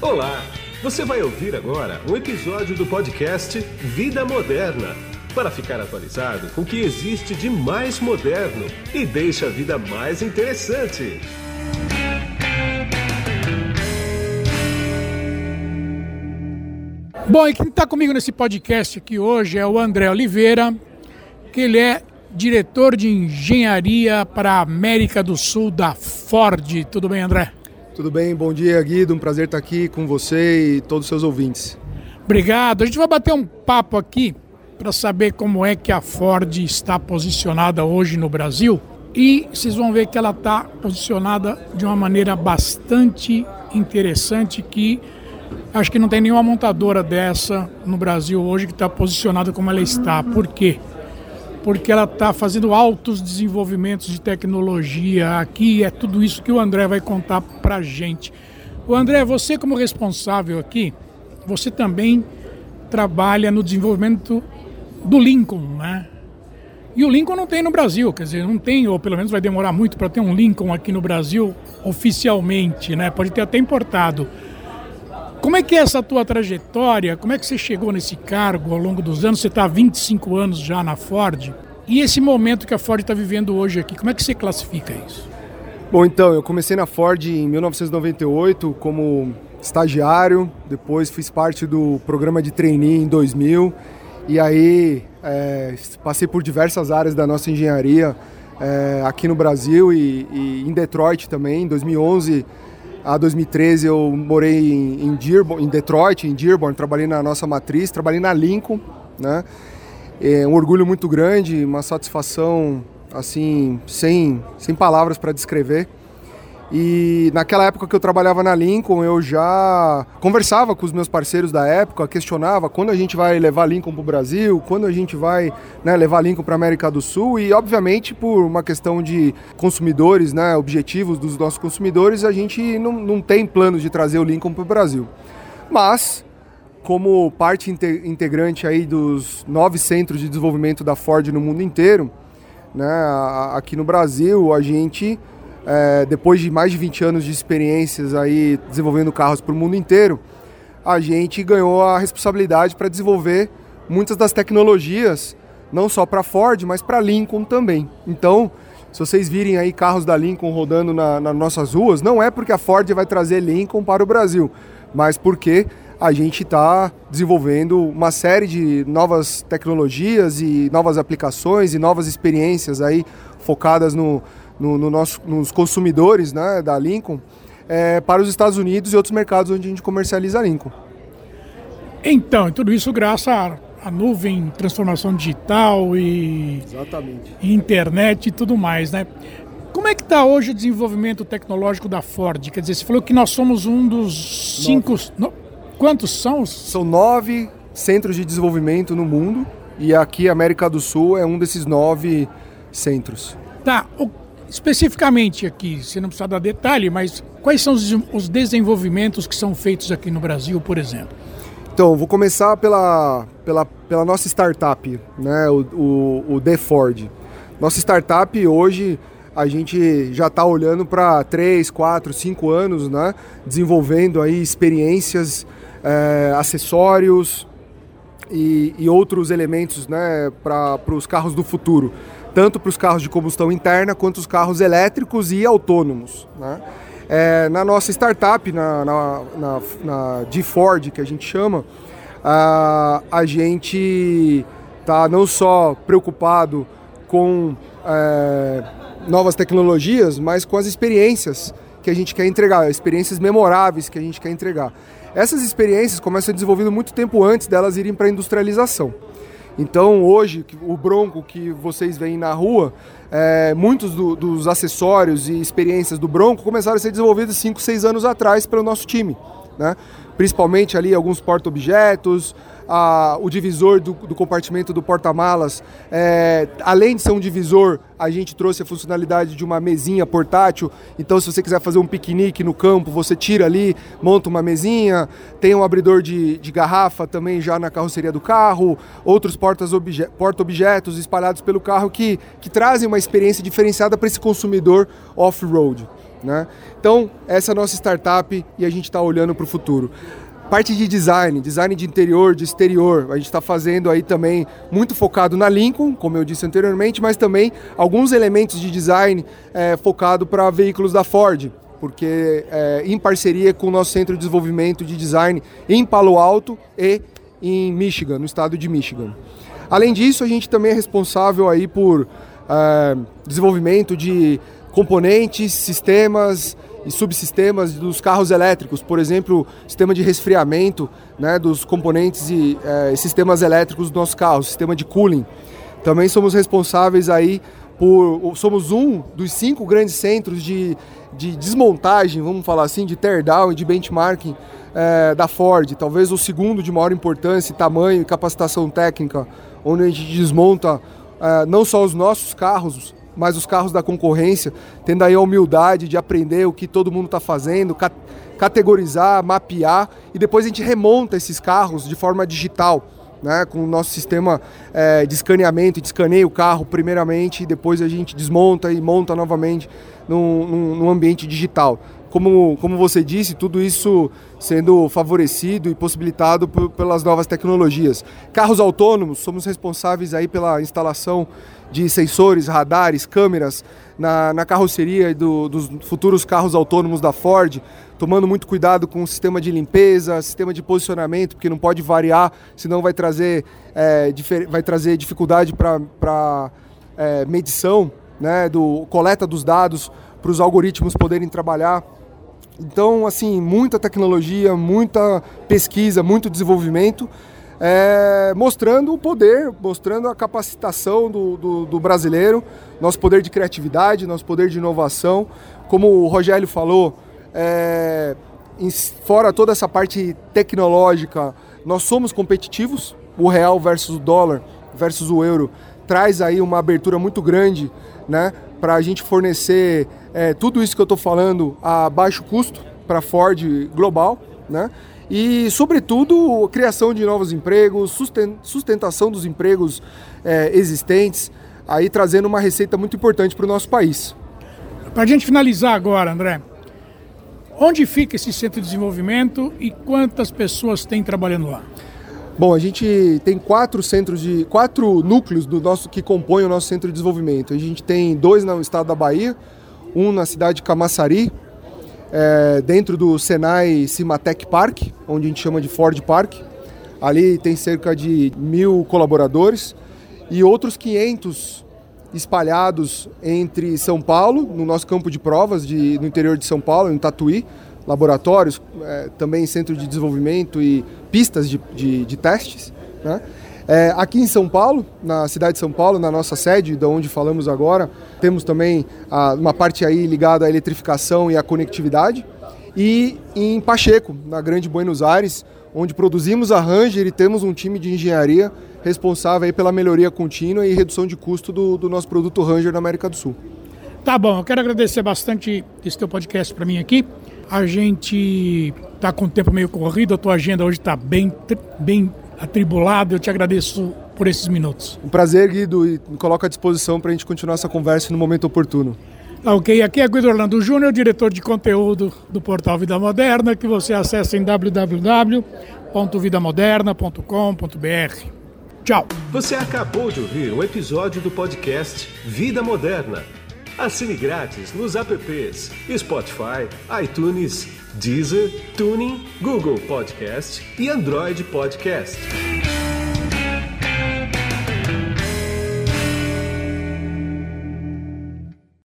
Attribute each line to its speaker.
Speaker 1: Olá! Você vai ouvir agora um episódio do podcast Vida Moderna para ficar atualizado com o que existe de mais moderno e deixa a vida mais interessante.
Speaker 2: Bom, e quem está comigo nesse podcast aqui hoje é o André Oliveira, que ele é diretor de engenharia para a América do Sul da Ford. Tudo bem, André?
Speaker 3: Tudo bem, bom dia Guido, um prazer estar aqui com você e todos os seus ouvintes.
Speaker 2: Obrigado. A gente vai bater um papo aqui para saber como é que a Ford está posicionada hoje no Brasil. E vocês vão ver que ela está posicionada de uma maneira bastante interessante que acho que não tem nenhuma montadora dessa no Brasil hoje que está posicionada como ela está. Por quê? Porque ela está fazendo altos desenvolvimentos de tecnologia aqui. É tudo isso que o André vai contar para a gente. O André, você como responsável aqui, você também trabalha no desenvolvimento do Lincoln, né? E o Lincoln não tem no Brasil, quer dizer, não tem, ou pelo menos vai demorar muito para ter um Lincoln aqui no Brasil oficialmente, né? Pode ter até importado. Como é que é essa tua trajetória? Como é que você chegou nesse cargo ao longo dos anos? Você está há 25 anos já na Ford. E esse momento que a Ford está vivendo hoje aqui, como é que você classifica isso?
Speaker 3: Bom, então, eu comecei na Ford em 1998 como estagiário, depois fiz parte do programa de trainee em 2000 e aí é, passei por diversas áreas da nossa engenharia é, aqui no Brasil e, e em Detroit também. Em 2011 a 2013 eu morei em, Dearborn, em Detroit, em Dearborn, trabalhei na nossa matriz, trabalhei na Lincoln, né? É um orgulho muito grande, uma satisfação assim, sem, sem palavras para descrever. E naquela época que eu trabalhava na Lincoln, eu já conversava com os meus parceiros da época, questionava quando a gente vai levar Lincoln para o Brasil, quando a gente vai né, levar Lincoln para a América do Sul. E, obviamente, por uma questão de consumidores, né, objetivos dos nossos consumidores, a gente não, não tem planos de trazer o Lincoln para o Brasil. Mas, como parte integrante aí dos nove centros de desenvolvimento da Ford no mundo inteiro, né, aqui no Brasil, a gente é, depois de mais de 20 anos de experiências aí desenvolvendo carros para o mundo inteiro, a gente ganhou a responsabilidade para desenvolver muitas das tecnologias, não só para Ford, mas para Lincoln também. Então, se vocês virem aí carros da Lincoln rodando na, nas nossas ruas, não é porque a Ford vai trazer Lincoln para o Brasil, mas porque a gente está desenvolvendo uma série de novas tecnologias e novas aplicações e novas experiências aí focadas no, no, no nosso, nos consumidores né, da Lincoln é, para os Estados Unidos e outros mercados onde a gente comercializa a Lincoln.
Speaker 2: Então, tudo isso graças à, à nuvem, transformação digital e,
Speaker 3: Exatamente.
Speaker 2: internet e tudo mais, né? Como é que está hoje o desenvolvimento tecnológico da Ford? Quer dizer, você falou que nós somos um dos cinco... No... Quantos são?
Speaker 3: São nove centros de desenvolvimento no mundo e aqui a América do Sul é um desses nove centros.
Speaker 2: Tá. O Especificamente aqui, você não precisa dar detalhe, mas quais são os desenvolvimentos que são feitos aqui no Brasil, por exemplo?
Speaker 3: Então, vou começar pela, pela, pela nossa startup, né, o, o, o The Ford. Nossa startup hoje a gente já está olhando para 3, 4, 5 anos, né, desenvolvendo aí experiências, é, acessórios e, e, outros elementos né, para os carros do futuro tanto para os carros de combustão interna quanto os carros elétricos e autônomos. Né? É, na nossa startup, na, na, na, na G-Ford, que a gente chama, a, a gente está não só preocupado com é, novas tecnologias, mas com as experiências que a gente quer entregar, experiências memoráveis que a gente quer entregar. Essas experiências começam a ser desenvolvidas muito tempo antes delas irem para a industrialização. Então hoje o Bronco que vocês veem na rua, é, muitos do, dos acessórios e experiências do Bronco começaram a ser desenvolvidos 5, 6 anos atrás pelo nosso time. Né? Principalmente ali alguns porta-objetos, o divisor do, do compartimento do porta-malas, é, além de ser um divisor, a gente trouxe a funcionalidade de uma mesinha portátil. Então, se você quiser fazer um piquenique no campo, você tira ali, monta uma mesinha. Tem um abridor de, de garrafa também já na carroceria do carro. Outros porta-objetos espalhados pelo carro que, que trazem uma experiência diferenciada para esse consumidor off-road. Né? Então, essa é a nossa startup e a gente está olhando para o futuro. Parte de design, design de interior, de exterior, a gente está fazendo aí também muito focado na Lincoln, como eu disse anteriormente, mas também alguns elementos de design é, focado para veículos da Ford, porque é, em parceria com o nosso centro de desenvolvimento de design em Palo Alto e em Michigan, no estado de Michigan. Além disso, a gente também é responsável aí por é, desenvolvimento de componentes, sistemas e subsistemas dos carros elétricos, por exemplo, sistema de resfriamento né, dos componentes e é, sistemas elétricos dos nossos carros, sistema de cooling. Também somos responsáveis aí por, somos um dos cinco grandes centros de, de desmontagem, vamos falar assim, de teardown e de benchmarking é, da Ford, talvez o segundo de maior importância, tamanho e capacitação técnica, onde a gente desmonta é, não só os nossos carros, mas os carros da concorrência, tendo aí a humildade de aprender o que todo mundo está fazendo, categorizar, mapear e depois a gente remonta esses carros de forma digital. Né, com o nosso sistema é, de escaneamento, de escaneia o carro primeiramente e depois a gente desmonta e monta novamente num, num, num ambiente digital como, como você disse, tudo isso sendo favorecido e possibilitado pelas novas tecnologias. Carros autônomos, somos responsáveis aí pela instalação de sensores, radares, câmeras na, na carroceria do, dos futuros carros autônomos da Ford, tomando muito cuidado com o sistema de limpeza, sistema de posicionamento, porque não pode variar, senão vai trazer, é, vai trazer dificuldade para é, medição, né, do coleta dos dados para os algoritmos poderem trabalhar então, assim, muita tecnologia, muita pesquisa, muito desenvolvimento, é, mostrando o poder, mostrando a capacitação do, do, do, brasileiro, nosso poder de criatividade, nosso poder de inovação. Como o Rogério falou, é, fora toda essa parte tecnológica, nós somos competitivos. O real versus o dólar versus o euro traz aí uma abertura muito grande, né, para a gente fornecer é, tudo isso que eu estou falando a baixo custo para a Ford global, né? E, sobretudo, criação de novos empregos, sustentação dos empregos é, existentes, aí trazendo uma receita muito importante para o nosso país.
Speaker 2: Para a gente finalizar agora, André, onde fica esse centro de desenvolvimento e quantas pessoas tem trabalhando lá?
Speaker 3: Bom, a gente tem quatro centros de quatro núcleos do nosso que compõem o nosso centro de desenvolvimento. A gente tem dois no estado da Bahia, um na cidade de Camaçari, é, dentro do Senai Cimatec Park, onde a gente chama de Ford Park. Ali tem cerca de mil colaboradores e outros 500 espalhados entre São Paulo, no nosso campo de provas de, no interior de São Paulo, em Tatuí, laboratórios, é, também centro de desenvolvimento e pistas de, de, de testes. Né? É, aqui em São Paulo, na cidade de São Paulo, na nossa sede, de onde falamos agora, temos também a, uma parte aí ligada à eletrificação e à conectividade. E em Pacheco, na Grande Buenos Aires, onde produzimos a Ranger e temos um time de engenharia responsável aí pela melhoria contínua e redução de custo do, do nosso produto Ranger na América do Sul.
Speaker 2: Tá bom, eu quero agradecer bastante esse teu podcast para mim aqui. A gente está com o tempo meio corrido, a tua agenda hoje está bem, bem atribulada. Eu te agradeço por esses minutos.
Speaker 3: Um prazer, Guido, e me coloco à disposição para a gente continuar essa conversa no momento oportuno.
Speaker 2: Tá ok, aqui é Guido Orlando Júnior, diretor de conteúdo do portal Vida Moderna, que você acessa em www.vidamoderna.com.br. Tchau.
Speaker 1: Você acabou de ouvir um episódio do podcast Vida Moderna Assine grátis nos apps Spotify, iTunes, Deezer, Tuning, Google Podcast e Android Podcast.